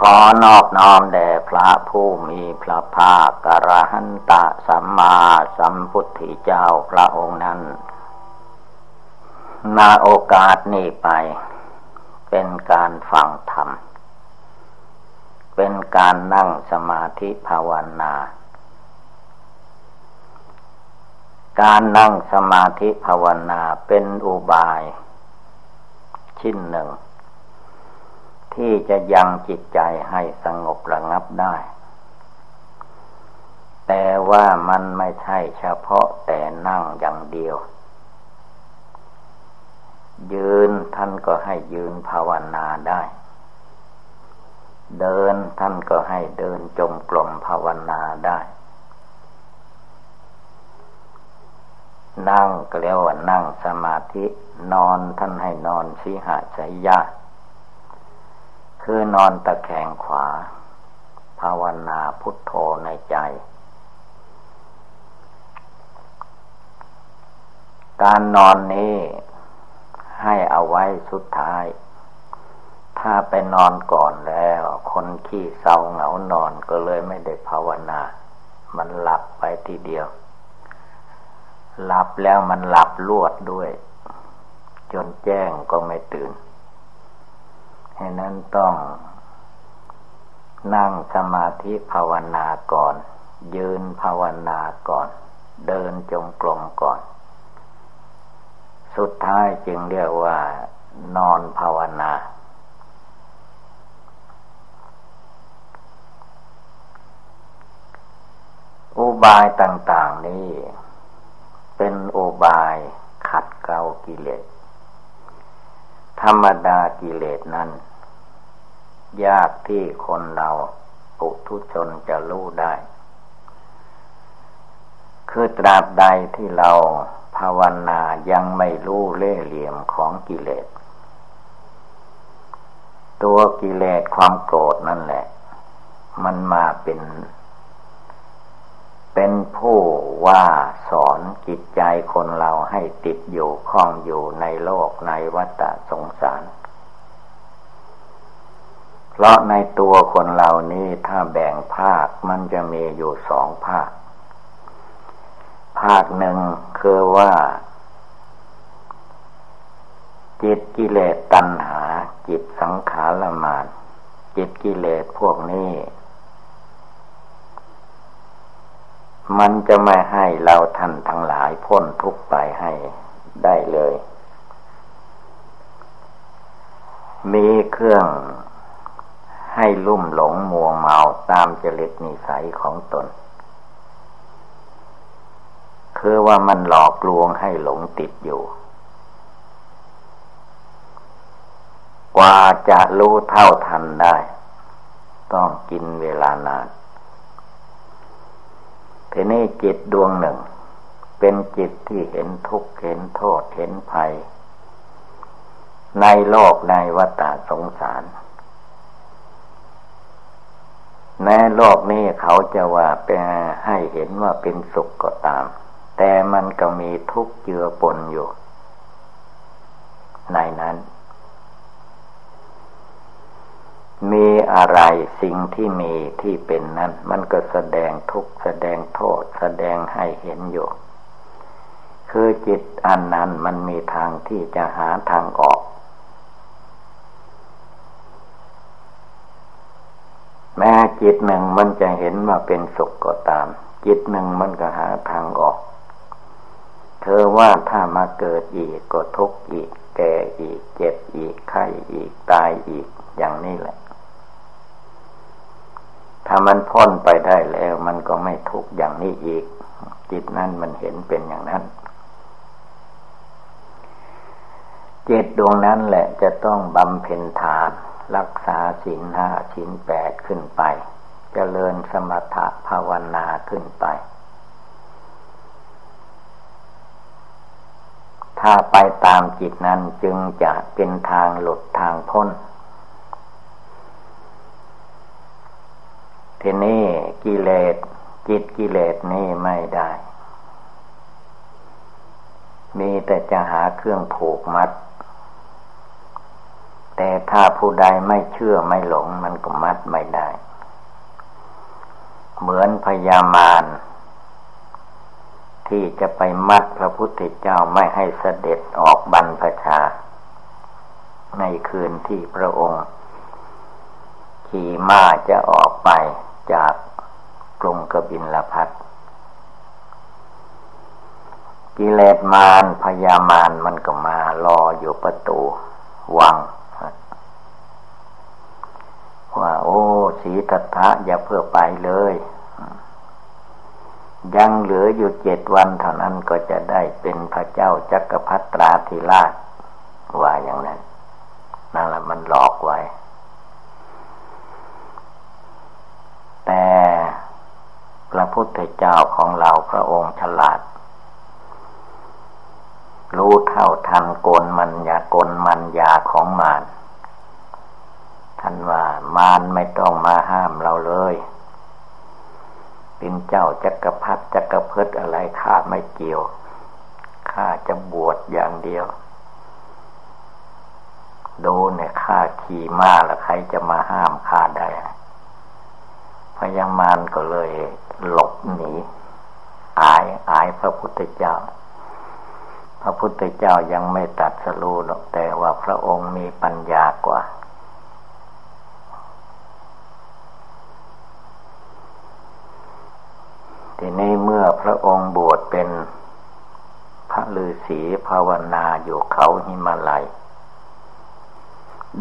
ขอนอบน้อมแด่พระผู้มีพระภาคกระหันตะสัมมาสัมพุทธเจ้าพระองค์นั้นนาโอกาสนี้ไป เป็นการฟังธรรม เป็นการนั่งสมาธิภาวนา การนั่งสมาธิภาวนาเป็นอุบาย ชิ้นหนึ่ง ที่จะยังจิตใจให้สงบระงับได้ แต่ว่ามันไม่ใช่เฉพาะแต่นั่งอย่างเดียว ยืนท่านก็ให้ยืนภาวนาได้ เดินท่านก็ให้เดินจมกลมภาวนาได้ นั่งก็เรียกว่านั่งสมาธิ นอนท่านให้นอนสิหาสยะ คือนอนตะแคงขวา ภาวนาพุทโธในใจ การนอนนี้ให้เอาไว้สุดท้าย ถ้าไปนอนก่อนแล้ว คนขี้เศร้าเหงานอนก็เลยไม่ได้ภาวนา มันหลับไปทีเดียว หลับแล้วมันหลับลวดด้วย จนแจ้งก็ไม่ตื่น ฉะนั้นต้อง นั่งสมาธิภาวนาก่อน ยืนภาวนาก่อน เดินจงกรมก่อน สุดท้ายจึงเรียกว่า นอนภาวนาอุบายต่าง ๆ นี้ เป็นอุบายขัดเกลากิเลส ธรรมดากิเลสนั้น ยากที่คนเราปุถุชนจะรู้ได้ คือตราบใดที่เราภาวนายังไม่รู้เล่เหลี่ยมของกิเลส ตัวกิเลสความโกรธนั่นแหละ มันมาเป็น เป็นผู้ว่าสอนจิตใจคนเราให้ติดอยู่คล้องอยู่ในโลกในวัฏสงสาร เพราะในตัวคนเรานี้ถ้าแบ่งภาคมันจะมีอยู่สองภาค ภาคหนึ่งคือว่า จิตกิเลสตัณหา จิตสังขารมานจิตกิเลสพวกนี้ มันจะไม่ให้เราท่านทั้งหลายพ้นทุกไปให้ได้เลย มีเครื่องให้ลุ่มหลงมัวเมาตามจริตนิสัยของตน คือว่ามันหลอกลวงให้หลงติดอยู่ กว่าจะรู้เท่าทันได้ ต้องกินเวลานาน ทีนี้จิตดวงหนึ่ง เป็นจิตที่เห็นทุกข์เห็นโทษเห็นภัย ในโลกในวัฏสงสารในโลกนี้เขาจะว่าเป็นให้เห็นว่าเป็นสุขก็ตาม แต่มันก็มีทุกข์เจือปนอยู่ ในนั้น มีอะไรสิ่งที่มีที่เป็นนั้น มันก็แสดงทุกแสดงโทษ แสดงให้เห็นอยู่ คือจิตอันนั้นมันมีทางที่จะหาทางออก แม้จิตหนึ่งมันจะเห็นว่าเป็นสุขก็ตาม จิตหนึ่งมันก็หาทางออก เธอว่าถ้ามาเกิดอีกก็ทุกข์อีก แก่อีกเจ็บอีกไข้อีกตายอีกอย่างนี้แหละ ถ้ามันพ้นไปได้แล้ว มันก็ไม่ทุกข์อย่างนี้อีก จิตนั้นมันเห็นเป็นอย่างนั้นเจ็ดดวงนั้นแหละจะต้องบำเพ็ญทาน รักษาศีลห้าศีลแปดขึ้นไปจเจริญสมถะภาวนาขึ้นไป ถ้าไปตามจิตนั้นจึงจะเป็นทางหลุดทางพ้น ทีนี้กิเลสจิตกิเลสนี่ไม่ได้ มีแต่จะหาเครื่องผูกมัด แต่ถ้าผู้ใดไม่เชื่อไม่หลงมันก็มัดไม่ได้ เหมือนพญามารที่จะไปมัดพระพุทธเจ้าไม่ให้เสด็จออกบรรพชา ในคืนที่พระองค์ขี่ม้าจะออกไป จากกรุงกบินลพัทกิเลสมารพยามารมันก็มารออยู่ประตูวัง ว่า โอ้สีทัตถะอย่าเพื่อไปเลย ยังเหลืออยู่เจ็ดวันเท่านั้นก็จะได้เป็นพระเจ้าจักรพรรดิราธิราชว่าอย่างนั้นนั่นแหละมันหลอกไว้ แต่พระพุทธเจ้าของเราพระองค์ฉลาด รู้เท่าทันโกนมันยากลมันยาของมารท่านว่ามารไม่ต้องมาห้ามเราเลย เป็นเจ้าจักรพรรดิจักรพรรดิอะไรข้าไม่เกี่ยวข้าจะบวชอย่างเดียวดูเนี่ยข้าขี่ม้าแล้วใครจะมาห้ามข้าได้ พยามารก็เลยหลบหนีอายอายพระพุทธเจ้า พระพุทธเจ้ายังไม่ตัดสรู้หรอกแต่ว่าพระองค์มีปัญญากว่า ทีนี้เมื่อพระองค์บวชเป็นพระฤาษีภาวนาอยู่เขาหิมาลัย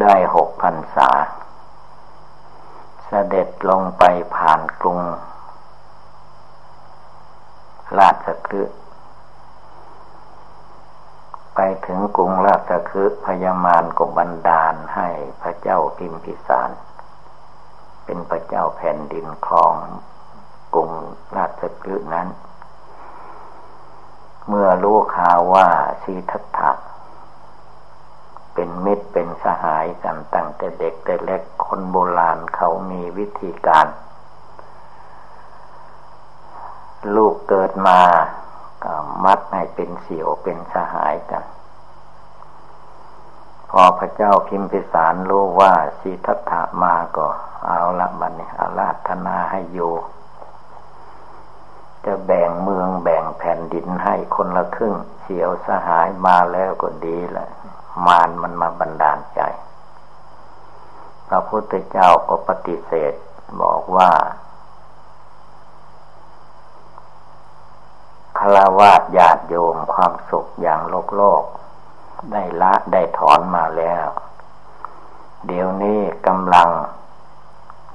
ได้หกพันษา เสด็จลงไปผ่านกรุง ราชคฤห์ไปถึงกรุงราชคฤห์พญามารก็บันดาลให้พระเจ้าพิมพิสาร เป็นพระเจ้าแผ่นดินครองกรุงราชกฤห์นั้น เมื่อรู้ข่าวว่าสีทัตถะ เป็นมิตรเป็นสหายกันตั้งแต่เด็กแต่เล็กคนโบราณเขามีวิธีการ ลูกเกิดมาก็มัดให้เป็นเสี่ยวเป็นสหายกัน พอพระเจ้าพิมพิสารรู้ว่าสีทัตถะมาก็เอาละบันนี้อาราธนาให้อยู่จะแบ่งเมืองแบ่งแผ่นดินให้คนละครึ่ง เสียวสหายมาแล้วก็ดีแหละ มารมันมาบันดาลใจ พระพุทธเจ้าก็ปฏิเสธบอกว่าคารวะญาติโยมความสุขอย่างโลกโลก ได้ละได้ถอนมาแล้ว เดี๋ยวนี้กำลัง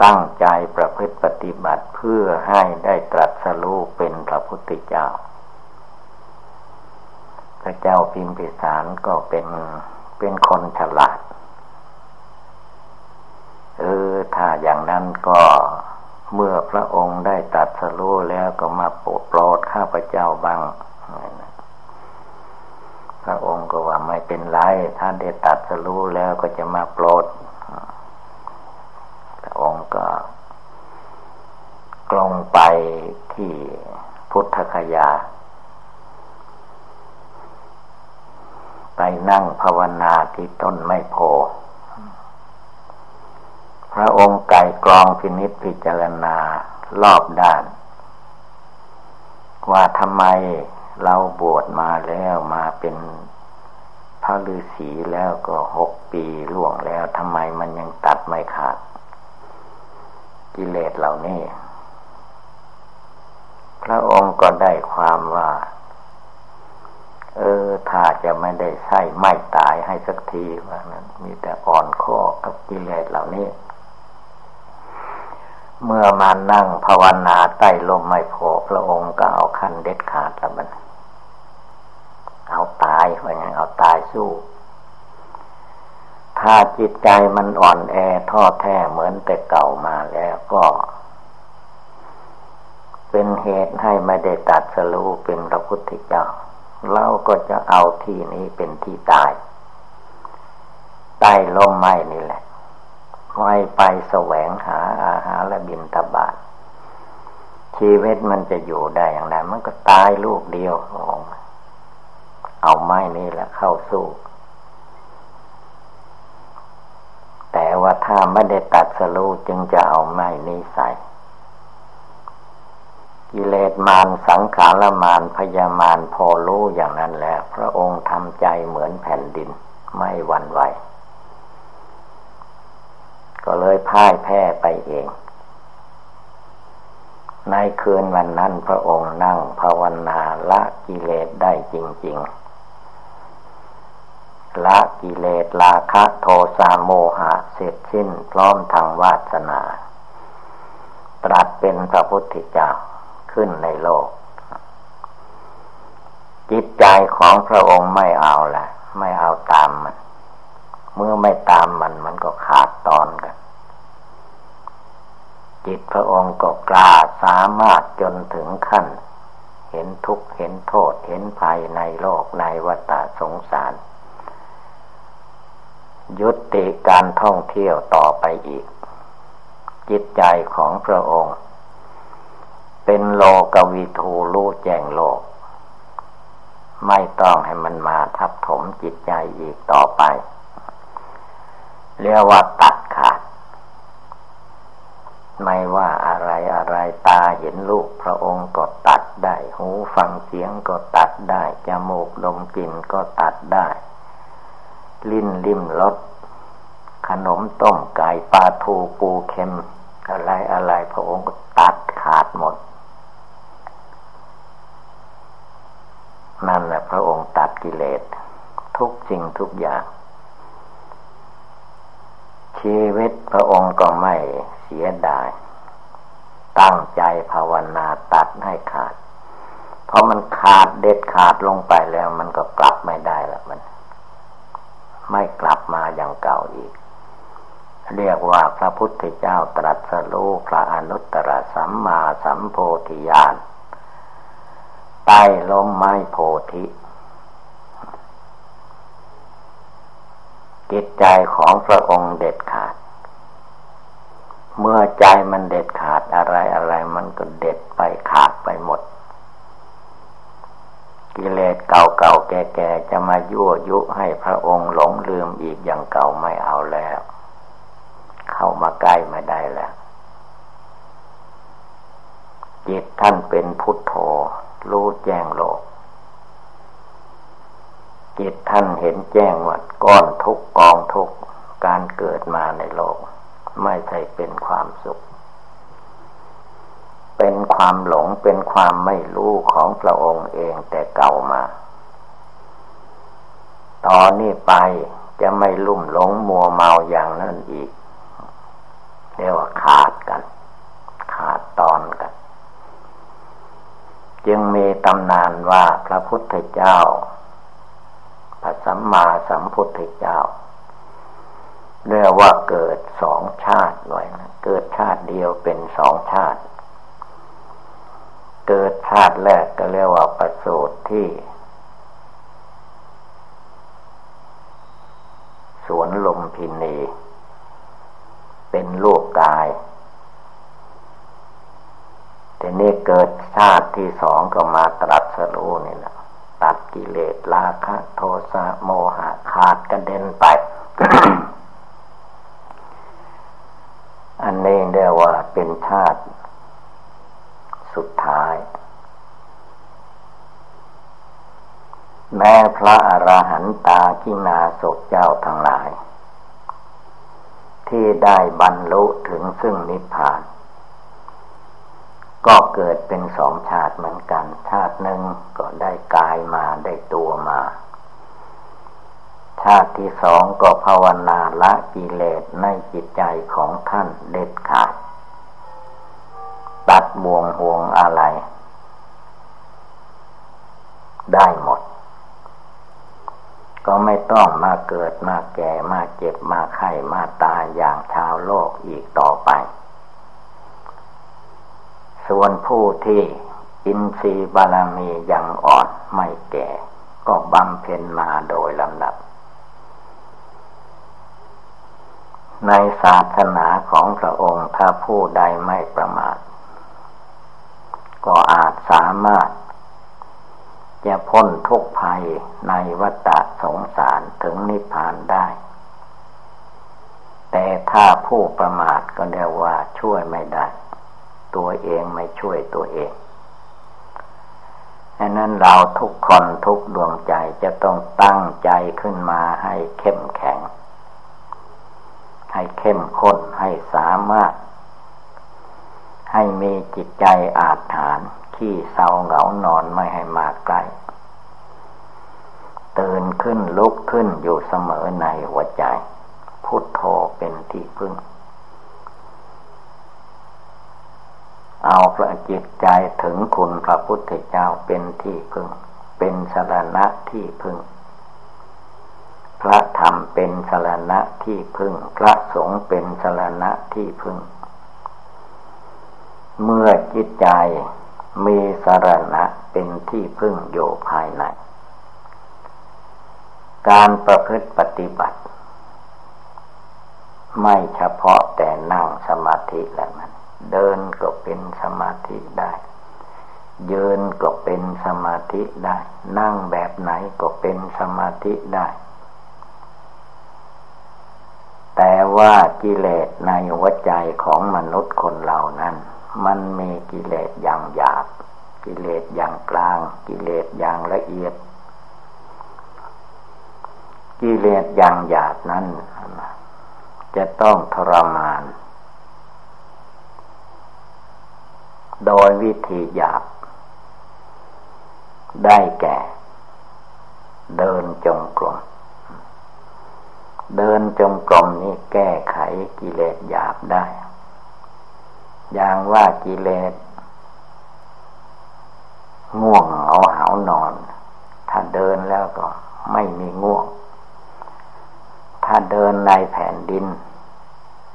ตั้งใจประพฤติปฏิบัติเพื่อให้ได้ตรัสรู้เป็นพระพุทธเจ้า พระเจ้าพิมพิสารก็เป็นเป็นคนฉลาดเออถ้าอย่างนั้นก็เมื่อพระองค์ได้ตัดสรู้แล้วก็มาโปรดข้าพเจ้าบ้าง พระองค์ก็ว่าไม่เป็นไร ท่านได้ตัดสรู้แล้วก็จะมาโปรด พระองค์ก็กลงไปที่พุทธคยา ไป นั่งภาวนาที่ต้นไม้โพ พระองค์ไก่กรองพินิษพิจารณารอบด้าน ว่าทำไมเราบวชมาแล้วมาเป็นพระฤาษีแล้วก็หกปีล่วงแล้วทำไมมันยังตัดไม่ขาด กิเลสเหล่านี้ พระองค์ก็ได้ความว่า เออ ถ้าจะไม่ได้ใช่ไม่ตายให้สักทีว่านั้น มีแต่อ่อนข้อกับกิเลสเหล่านี้ เมื่อมานั่งภาวนาใต้ลมไม่พอพระองค์ก็เอาขั้นเด็ดขาดแล้วมัน เอาตายว่าอย่างเอาตายสู้ ถ้าจิตใจมันอ่อนแอท้อแท้เหมือนแต่เก่ามาแล้วก็เป็นเหตุให้ไม่ได้ตัดสรู้เป็นพระพุทธเจ้า เราก็จะเอาที่นี้เป็นที่ตายใต้ลมไม้นี่แหละไม่ไปแสวงหาอาหารและบินตบาทชีวิตมันจะอยู่ได้อย่างไรมันก็ตายลูกเดียวของเอาไม้นี่แหละเข้าสู้ แต่ว่าถ้าไม่ได้ตัดสลูจึงจะเอาไม้นี้ใส่ กิเลสมารสังขารมารพยามารพอรู้อย่างนั้นแล้ว พระองค์ทำใจเหมือนแผ่นดินไม่หวั่นไหว ก็เลยพ่ายแพ้ไปเอง ในคืนวันนั้นพระองค์นั่งภาวนาละกิเลสได้จริง ๆ ละกิเลสราคะโทสะโมหะเสร็จสิ้นพร้อมทางวาสนา ตรัสเป็นพระพุทธเจ้า ขึ้นในโลก จิตใจของพระองค์ไม่เอาแหละไม่เอาตามมัน เมื่อไม่ตามมันมันก็ขาดตอนกัน จิตพระองค์ก็กล้าสามารถจนถึงขั้น เห็นทุกข์เห็นโทษเห็นภัยในโลกในวัฏสงสาร ยุติการท่องเที่ยวต่อไปอีก จิตใจของพระองค์ เป็นโลกวิทูรู้แจ้งโลก ไม่ต้องให้มันมาทับถมจิตใจอีกต่อไป เรียกว่าตัดขาด ไม่ว่าอะไรอะไรตาเห็นลูกพระองค์ก็ตัดได้ หูฟังเสียงก็ตัดได้ จมูกดมกลิ่นก็ตัดได้ ลิ้นลิ้มรสขนมต้มไก่ปลาทูปูเค็มอะไรอะไรพระองค์ก็ตัดขาดหมด นั่นแหละพระองค์ตัดกิเลส ทุกสิ่งทุกอย่าง ชีวิตพระองค์ก็ไม่เสียดาย ตั้งใจภาวนาตัดให้ขาด เพราะมันขาดเด็ดขาดลงไปแล้วมันก็กลับไม่ได้แล้วมัน ไม่กลับมาอย่างเก่าอีกเรียกว่าพระพุทธเจ้าตรัสรู้พระอนุตตรสัมมาสัมโพธิญาณ ใต้ล้มไม้โพธิ จิตใจของพระองค์เด็ดขาด เมื่อใจมันเด็ดขาดอะไรอะไรมันก็เด็ดไปขาดไปหมด กิเลสเก่าๆแก่ๆจะมายั่วยุให้พระองค์หลงลืมอีกอย่างเก่าไม่เอาแล้ว เข้ามาใกล้ไม่ได้แล้วจิตท่านเป็นพุทโธ รู้แจ้งโลกจิตท่านเห็นแจ้งว่าก้อนทุกกองทุกการเกิดมาในโลก ไม่ใช่เป็นความสุข เป็นความหลงเป็นความไม่รู้ของพระองค์เองแต่เก่ามา ตอนนี้ไปจะไม่ลุ่มหลงมัวเมาอย่างนั้นอีกเรียกว่าขาดกัน ขาดตอนกันจึงมี ตำนานว่าพระพุทธเจ้า พระสัมมาสัมพุทธเจ้าเรียกว่าเกิดสองชาติหน่อยนะเกิดชาติเดียวเป็นสองชาติ เกิดชาติแรกก็เรียกว่าประสูติที่ สวนลมพินี เป็นลูกกายแต่นี่เกิดชาติ ที่สองก็มาตรัสรู้นี่แหละตัดกิเลสราคะโทสะโมหะขาดกระเด็นไป อันนี้เรียกว่าเป็นชาติสุดท้าย แม้พระอรหันตากินาศกเจ้าทั้งหลาย ที่ได้บรรลุถึงซึ่งนิพพาน ก็เกิดเป็นสองชาติเหมือนกัน ชาติหนึ่งก็ได้กายมาได้ตัวมา ชาติที่สองก็ภาวนาละกิเลสในจิตใจของท่านเด็ดขาด ตัดบ่วงห่วงอะไร ได้หมด ก็ไม่ต้องมาเกิดมาแก่มาเจ็บมาไข้มาตายอย่างชาวโลกอีกต่อไป ส่วนผู้ที่อินทรีย์บารมียังอ่อนไม่แก่ ก็บำเพ็ญมาโดยลำดับ ในศาสนาของพระองค์ถ้าผู้ใดไม่ประมาท ก็อาจสามารถ จะพ้นทุกภัยในวัฏสงสารถึงนิพพานได้ แต่ถ้าผู้ประมาทก็เรียกว่าช่วยไม่ได้ ตัวเองไม่ช่วยตัวเองฉะนั้นเราทุกคนทุกดวงใจจะต้องตั้งใจขึ้นมาให้เข้มแข็ง ให้เข้มข้นให้สามารถ ให้มีจิตใจอาจฐานขี้เศร้าเหงานอนไม่ให้มากใกล้ตื่นขึ้นลุกขึ้นอยู่เสมอในหัวใจ พุทโธเป็นที่พึ่ง เอาพระจิตใจถึงคุณพระพุทธเจ้าเป็นที่พึ่ง เป็นสรณะที่พึ่ง พระธรรมเป็นสรณะที่พึ่ง พระสงฆ์เป็นสรณะที่พึ่ง เมื่อจิตใจมีสรณะเป็นที่พึ่งอยู่ภายใน การประพฤติปฏิบัติ ไม่เฉพาะแต่นั่งสมาธิแล้วนั้น เดินก็เป็นสมาธิได้ ยืนก็เป็นสมาธิได้ นั่งแบบไหนก็เป็นสมาธิได้ แต่ว่ากิเลสในหัวใจของมนุษย์คนเหล่านั้น มันมีกิเลสอย่างหยาบ กิเลสอย่างกลาง กิเลสอย่างละเอียด กิเลสอย่างหยาบนั้นจะต้องทรมาน โดยวิธีหยาบได้แก่ เดินจงกรม เดินจงกรมนี้แก้ไขกิเลสหยาบได้ อย่างว่ากิเลสง่วงเหงาหานอน ถ้าเดินแล้วก็ไม่มีง่วง ถ้าเดินในแผ่นดิน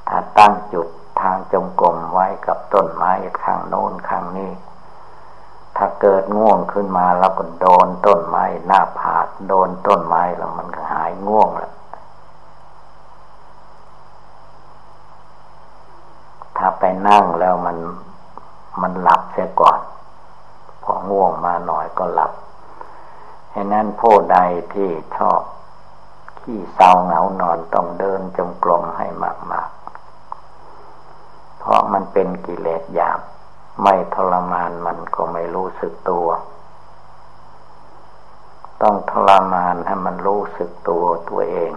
ถ้าตั้งจุด ทางจงกรมไว้กับต้นไม้ข้างโน้นข้างนี้ ถ้าเกิดง่วงขึ้นมาเราก็โดนต้นไม้หน้าผากโดนต้นไม้แล้วมันก็หายง่วงแล้วถ้าไปนั่งแล้วมันมันหลับเสียก่อน พอง่วงมาหน่อยก็หลับฉะนั้นผู้ใดที่ชอบขี้เศร้าเหงานอนต้องเดินจงกรมให้มาก เพราะมันเป็นกิเลสหยาบ ไม่ทรมานมันก็ไม่รู้สึกตัว ต้องทรมานให้มันรู้สึกตัวตัวเอง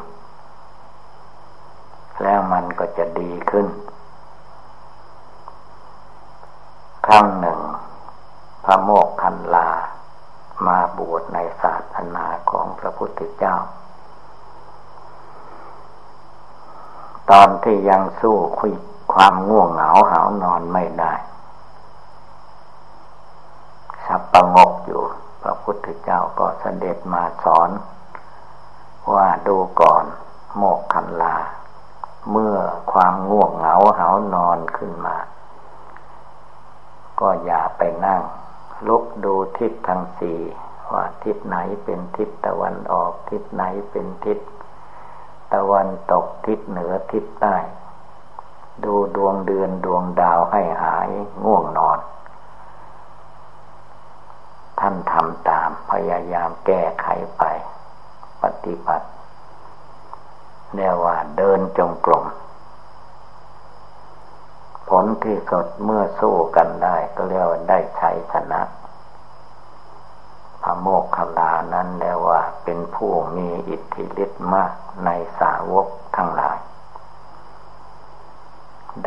แล้วมันก็จะดีขึ้นครั้งหนึ่ง พระโมกขันลา มาบวชในศาสนาของพระพุทธเจ้า ตอนที่ยังสู้คุย ความง่วงเหงาหานอนไม่ได้สับประงกอยู่ พระพุทธเจ้าก็เสด็จมาสอน ว่าดูก่อนโมกขันลา เมื่อความง่วงเหงาหานอนขึ้นมา ก็อย่าไปนั่ง ลุกดูทิศทั้งสี่ว่าทิศไหนเป็นทิศตะวันออก ทิศไหนเป็นทิศตะวันตกทิศเหนือทิศใต้ ดูดวงเดือนดวงดาวให้หายง่วงนอน ท่านทำตามพยายามแก้ไขไป ปฏิบัติเรียกว่าเดินจงกรมผลที่สุดเมื่อสู้กันได้ก็เรียกว่าได้ใชัยชนะพระโมกขลานั้นเรียกว่าเป็นผู้มีอิทธิฤทธิ์มากในสาวกทั้งหลาย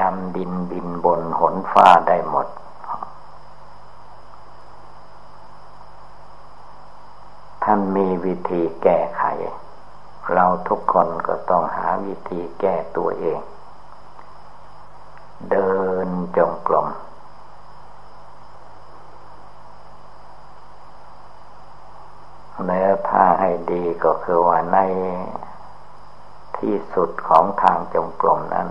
ดำดินบินบนหนฟ้าได้หมด ท่านมีวิธีแก้ไข เราทุกคนก็ต้องหาวิธีแก้ตัวเอง เดินจงกรมแล้วถ้าให้ดีก็คือว่าในที่สุดของทางจงกรมนั้น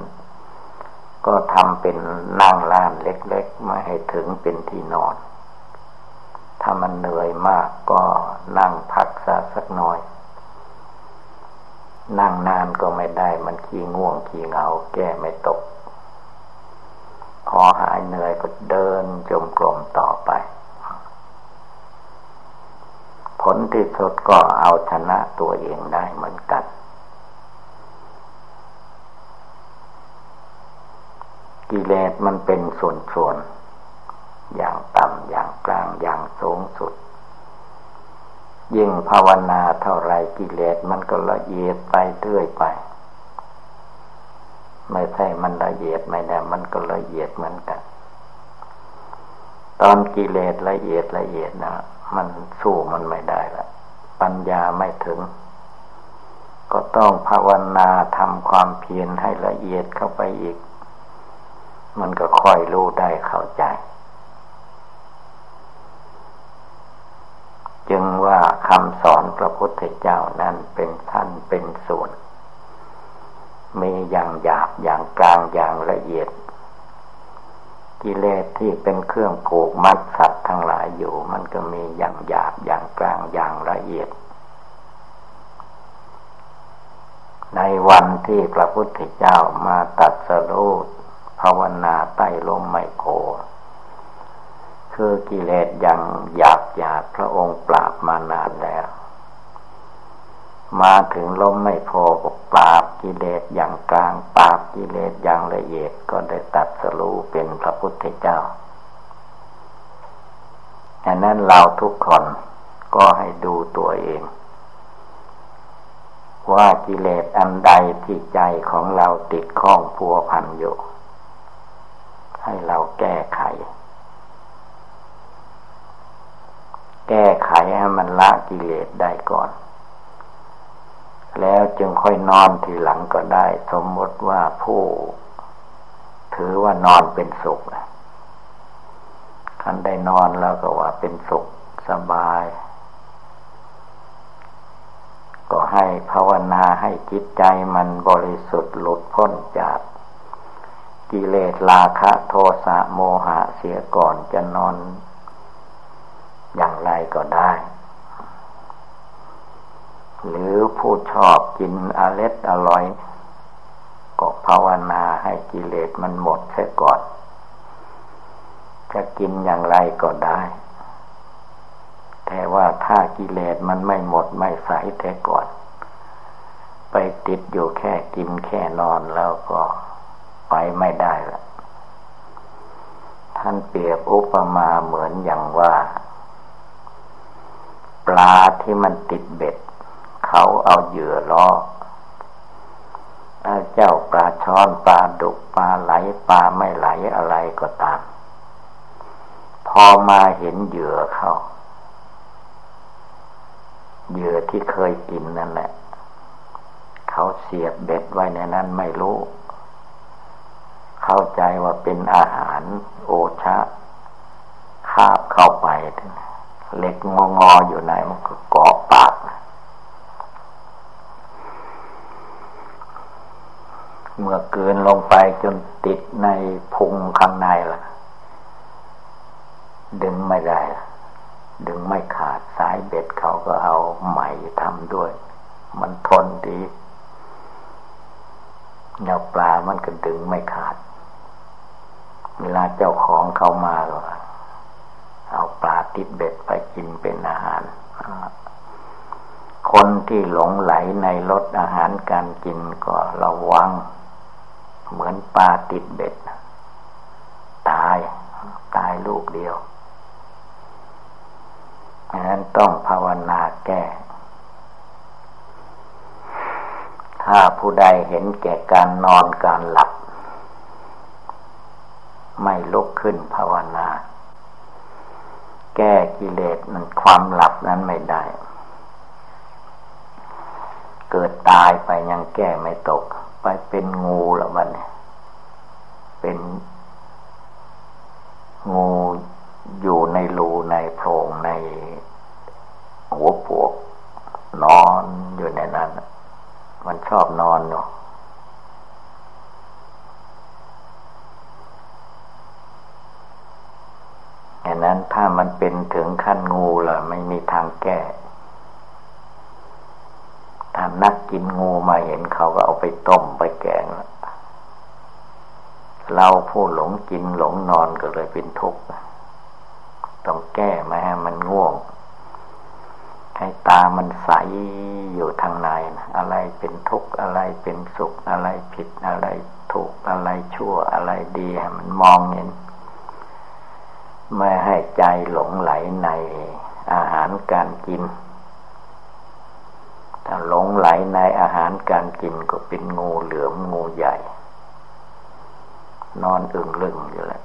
ก็ทำเป็นนั่งล้านเล็กๆไม่ให้ถึงเป็นที่นอนทามันเหนื่อยมากก็นั่งพักสักหน่อย นั่งนานก็ไม่ได้มันขี้ง่วงขี้เหงาแก้ไม่ตก พอหายเหนื่อยก็เดินจมกลมต่อไป ผลที่สุดก็เอาชนะตัวเองได้เหมือนกัน กิเลสมันเป็นส่วนๆ อย่างต่ำอย่างกลางอย่างสูงสุด ยิ่งภาวนาเท่าไรกิเลสมันก็ละเอียดไปเรื่อยไป ไม่ใช่มันละเอียดไม่ได้มันก็ละเอียดเหมือนกัน ตอนกิเลสละเอียดละเอียดนะมันสู้มันไม่ได้ละปัญญาไม่ถึง ก็ต้องภาวนาทำความเพียรให้ละเอียดเข้าไปอีก มันก็ค่อยรู้ได้เข้าใจ จึงว่าคำสอนพระพุทธเจ้านั้นเป็นท่านเป็นส่วน มีอย่างหยาบอย่างกลางอย่างละเอียด กิเลสที่เป็นเครื่องผูกมัดสัตว์ทั้งหลายอยู่ มันก็มีอย่างหยาบอย่างกลางอย่างละเอียดในวันที่พระพุทธเจ้ามาตัดสรุป ภาวนาใต้ลมไมโคคือกิเลสยังหยาบหยาบพระองค์ปราบมานานแล้ว มาถึงลมไม่พอก็ปราบกิเลสอย่างกลาง ปราบกิเลสอย่างละเอียดก็ได้ตัดสรู้เป็นพระพุทธเจ้าอันนั้นเราทุกคนก็ให้ดูตัวเอง ว่ากิเลสอันใดที่ใจของเราติดข้องพัวพันอยู่ ให้เราแก้ไข แก้ไขให้มันละกิเลสได้ก่อน แล้วจึงค่อยนอนทีหลังก็ได้ สมมติว่าผู้ถือว่านอนเป็นสุขท่านได้นอนแล้วก็ว่าเป็นสุขสบาย ก็ให้ภาวนาให้จิตใจมันบริสุทธิ์หลุดพ้นจาก กิเลสราคะโทสะโมหะเสียก่อนจะนอน อย่างไรก็ได้ หรือผู้ชอบกินอร็ดอร่อย ก็ภาวนาให้กิเลสมันหมดเสียก่อน จะกินอย่างไรก็ได้ แต่ว่าถ้ากิเลสมันไม่หมดไม่ใสแต่ก่อน ไปติดอยู่แค่กินแค่นอนแล้วก็ ไปไม่ได้ละท่านเปรียบอุปมาเหมือนอย่างว่า ปลาที่มันติดเบ็ด เขาเอาเหยื่อล่อเจ้าปลาช้อนปลาดุกปลาไหลปลาไม่ไหลอะไรก็ตาม พอมาเห็นเหยื่อเขาเหยื่อที่เคยกินนั่นแหละ เขาเสียบเบ็ดไว้ในนั้นไม่รู้ เข้าใจว่าเป็นอาหารโอชะคาบเข้าไปเล็กงองออยู่ไหนมันก็เกาะปากเมื่อเกินลงไปจนติดในพุงข้างในล่ะ ดึงไม่ได้ ดึงไม่ขาดสายเบ็ดเขาก็เอาไหมทำด้วย มันทนดีเนื้อปลามันก็ดึงไม่ขาด เวลาเจ้าของเขามาก็เอาปลาติดเบ็ดไปกินเป็นอาหาร คนที่หลงไหลในรสอาหารการกินก็ระวัง เหมือนปลาติดเบ็ด ตายตายลูกเดียวดังนั้นต้องภาวนาแก้ ถ้าผู้ใดเห็นแก่การนอนการหลับ ไม่ลุกขึ้นภาวนา แก้กิเลสมันความหลับนั้นไม่ได้ เกิดตายไปยังแก้ไม่ตก ไปเป็นงูล้วมันเป็นงูอยู่ในรูในโพรงในหัวปวก นอนอยู่ในนั้น มันชอบนอนเนาะฉะนั้น ถ้ามันเป็นถึงขั้นงูล่ะไม่มีทางแก้ถ้านักกินงูมาเห็นเขาก็เอาไปต้มไปแกงเราผู้หลงกินหลงนอนก็เลยเป็นทุกข์ต้องแก้ไม่ให้มันง่วง ให้ตามันใสอยู่ทางในนะอะไรเป็นทุกข์อะไรเป็นสุขอะไรผิดอะไรถูกอะไรชั่วอะไรดีให้มันมองเห็น ไม่ให้ใจหลงไหลในอาหารการกิน ถ้าหลงไหลในอาหารการกินก็เป็นงูเหลือมงูใหญ่ นอนอึ่งลึงอยู่แล้ว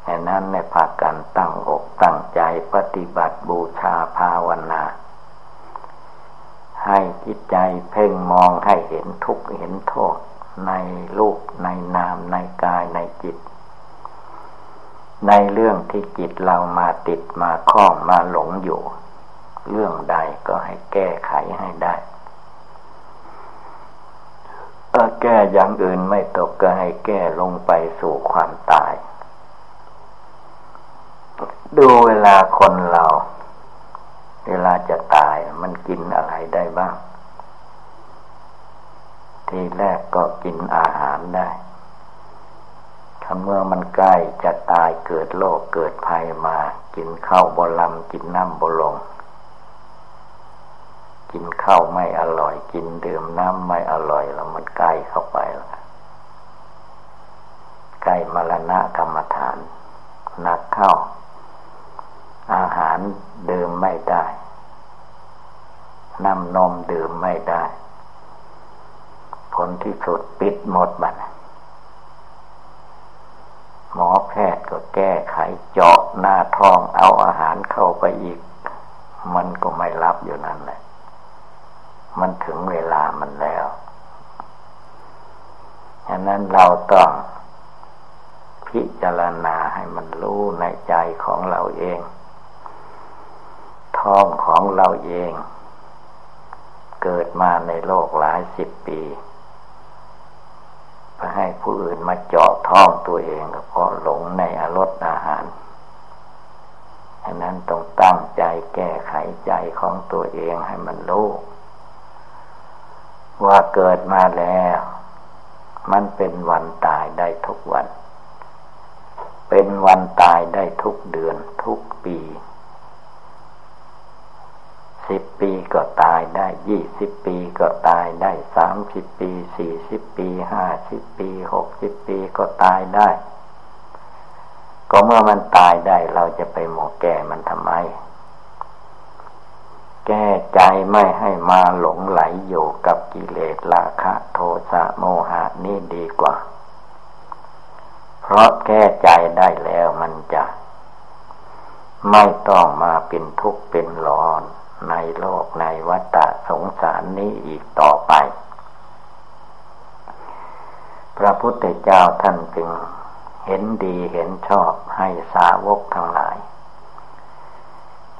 แค่นั้นในภาคการตั้งอกตั้งใจปฏิบัติบูชาภาวนา ให้จิตใจเพ่งมองให้เห็นทุกข์เห็นโทษในรูปในนามในกายในจิต ในเรื่องที่จิตเรามาติดมาคล้องมาหลงอยู่ เรื่องใดก็ให้แก้ไขให้ได้ถ้าแก้อย่างอื่นไม่ตกก็ให้แก้ลงไปสู่ความตาย ดูเวลาคนเรา เวลาจะตายมันกินอะไรได้บ้าง ทีแรกก็กินอาหารได้ เมื่อมันใกล้จะตายเกิดโรคเกิดภัยมา กินข้าวบลำกินน้ำบลง กินข้าวไม่อร่อย กินดื่มน้ำไม่อร่อยแล้วมันใกล้เข้าไปแล้วใกล้มรณะกรรมฐานนักเข้า อาหารดื่มไม่ได้น้ำนมดื่มไม่ได้ ผลที่สุดปิดหมดบัด หมอแพทย์ก็แก้ไขเจาะหน้าท้องเอาอาหารเข้าไปอีก มันก็ไม่รับอยู่นั่นแหละ มันถึงเวลามันแล้วฉะนั้นเราต้องพิจารณาให้มันรู้ในใจของเราเอง ท้องของเราเอง เกิดมาในโลกหลายสิบปี ผู้อื่นมาเจาะท้องตัวเองก็เพราะหลงในอรสอาหารฉะนั้นต้องตั้งใจแก้ไขใจของตัวเองให้มันรู้ว่าเกิดมาแล้ว มันเป็นวันตายได้ทุกวัน เป็นวันตายได้ทุกเดือนทุกปี สิบปีก็ตายได้ยี่สิบปีก็ตายได้สามสิบปีสี่สิบปีห้าสิบปีหกสิบปีก็ตายได้ ก็เมื่อมันตายได้เราจะไปหมกแก่มันทำไม แก้ใจไม่ให้มาหลงไหลอยู่กับกิเลสราคะ โทสะโมหะนี่ดีกว่า เพราะแก้ใจได้แล้วมันจะ ไม่ต้องมาเป็นทุกข์เป็นร้อน ในโลกในวัฏสงสารนี้อีกต่อไป พระพุทธเจ้าท่านจึงเห็นดีเห็นชอบให้สาวกทั้งหลาย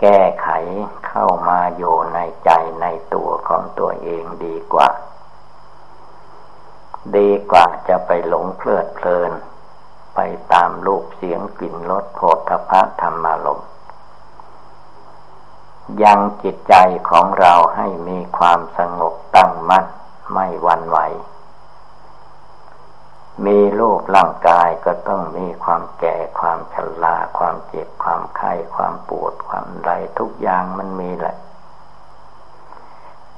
แก้ไขเข้ามาอยู่ในใจในตัวของตัวเองดีกว่า ดีกว่าจะไปหลงเพลิดเพลิน ไปตามรูปเสียงกลิ่นรสโผฏฐพะธรรมารมณ์ ยังจิตใจของเราให้มีความสงบตั้งมั่นไม่วันไหว มีรูปร่างกายก็ต้องมีความแก่ความชราความเจ็บความไข้ความปวดความไรทุกอย่างมันมีแหละ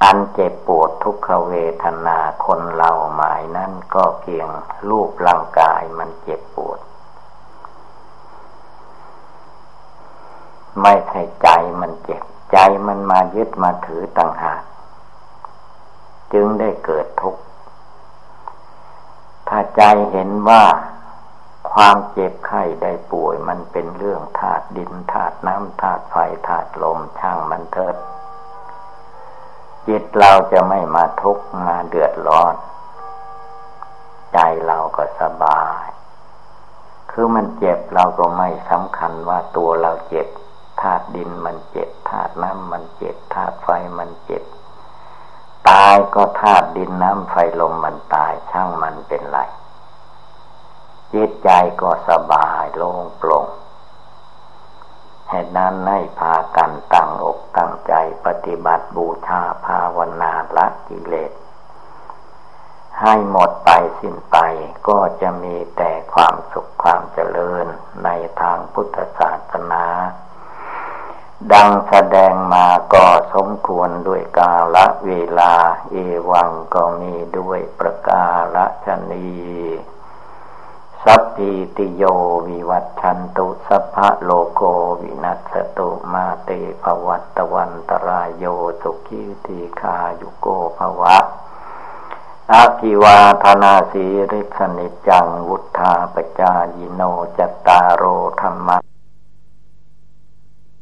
อันเจ็บปวดทุกขเวทนาคนเราหมายนั่นก็เพียงรูปร่างกายมันเจ็บปวด ไม่ใช่ใจมันเจ็บ ใจมันมายึดมาถือต่างหากจึงได้เกิดทุกข์ ถ้าใจเห็นว่าความเจ็บไข้ได้ป่วยมันเป็นเรื่องธาตุดินธาตุน้ำธาตุไฟธาตุลมช่างมันเถิด จิตเราจะไม่มาทุกข์มาเดือดร้อน ใจเราก็สบาย คือมันเจ็บเราก็ไม่สำคัญว่าตัวเราเจ็บ ธาตุดินมันเจ็บธาตุน้ำมันเจ็บธาตุไฟมันเจ็บตายก็ธาตุดินน้ำไฟลมมันตายช่างมันเป็นไรจิตใจก็สบายโล่งโปร่งเหตุนั้นให้พากันตั้งอกตั้งใจปฏิบัติบูชาภาวนาละกิเลส ให้หมดไปสิ้นไปก็จะมีแต่ความสุขความเจริญในทางพุทธศาสนา ดังแสดงมาก็สมควรด้วยกาละเวลา เอวังก็มีด้วยประกาละชนีสัพพิติโยวิวัตชันตุสัพพะโลโกวินัสตุมาเตภวัตวันตรายโยสุขีติคายุโกภวะอาภิวาธนาสีริสนิจังวุธาปจายิโนจตารโรธรรม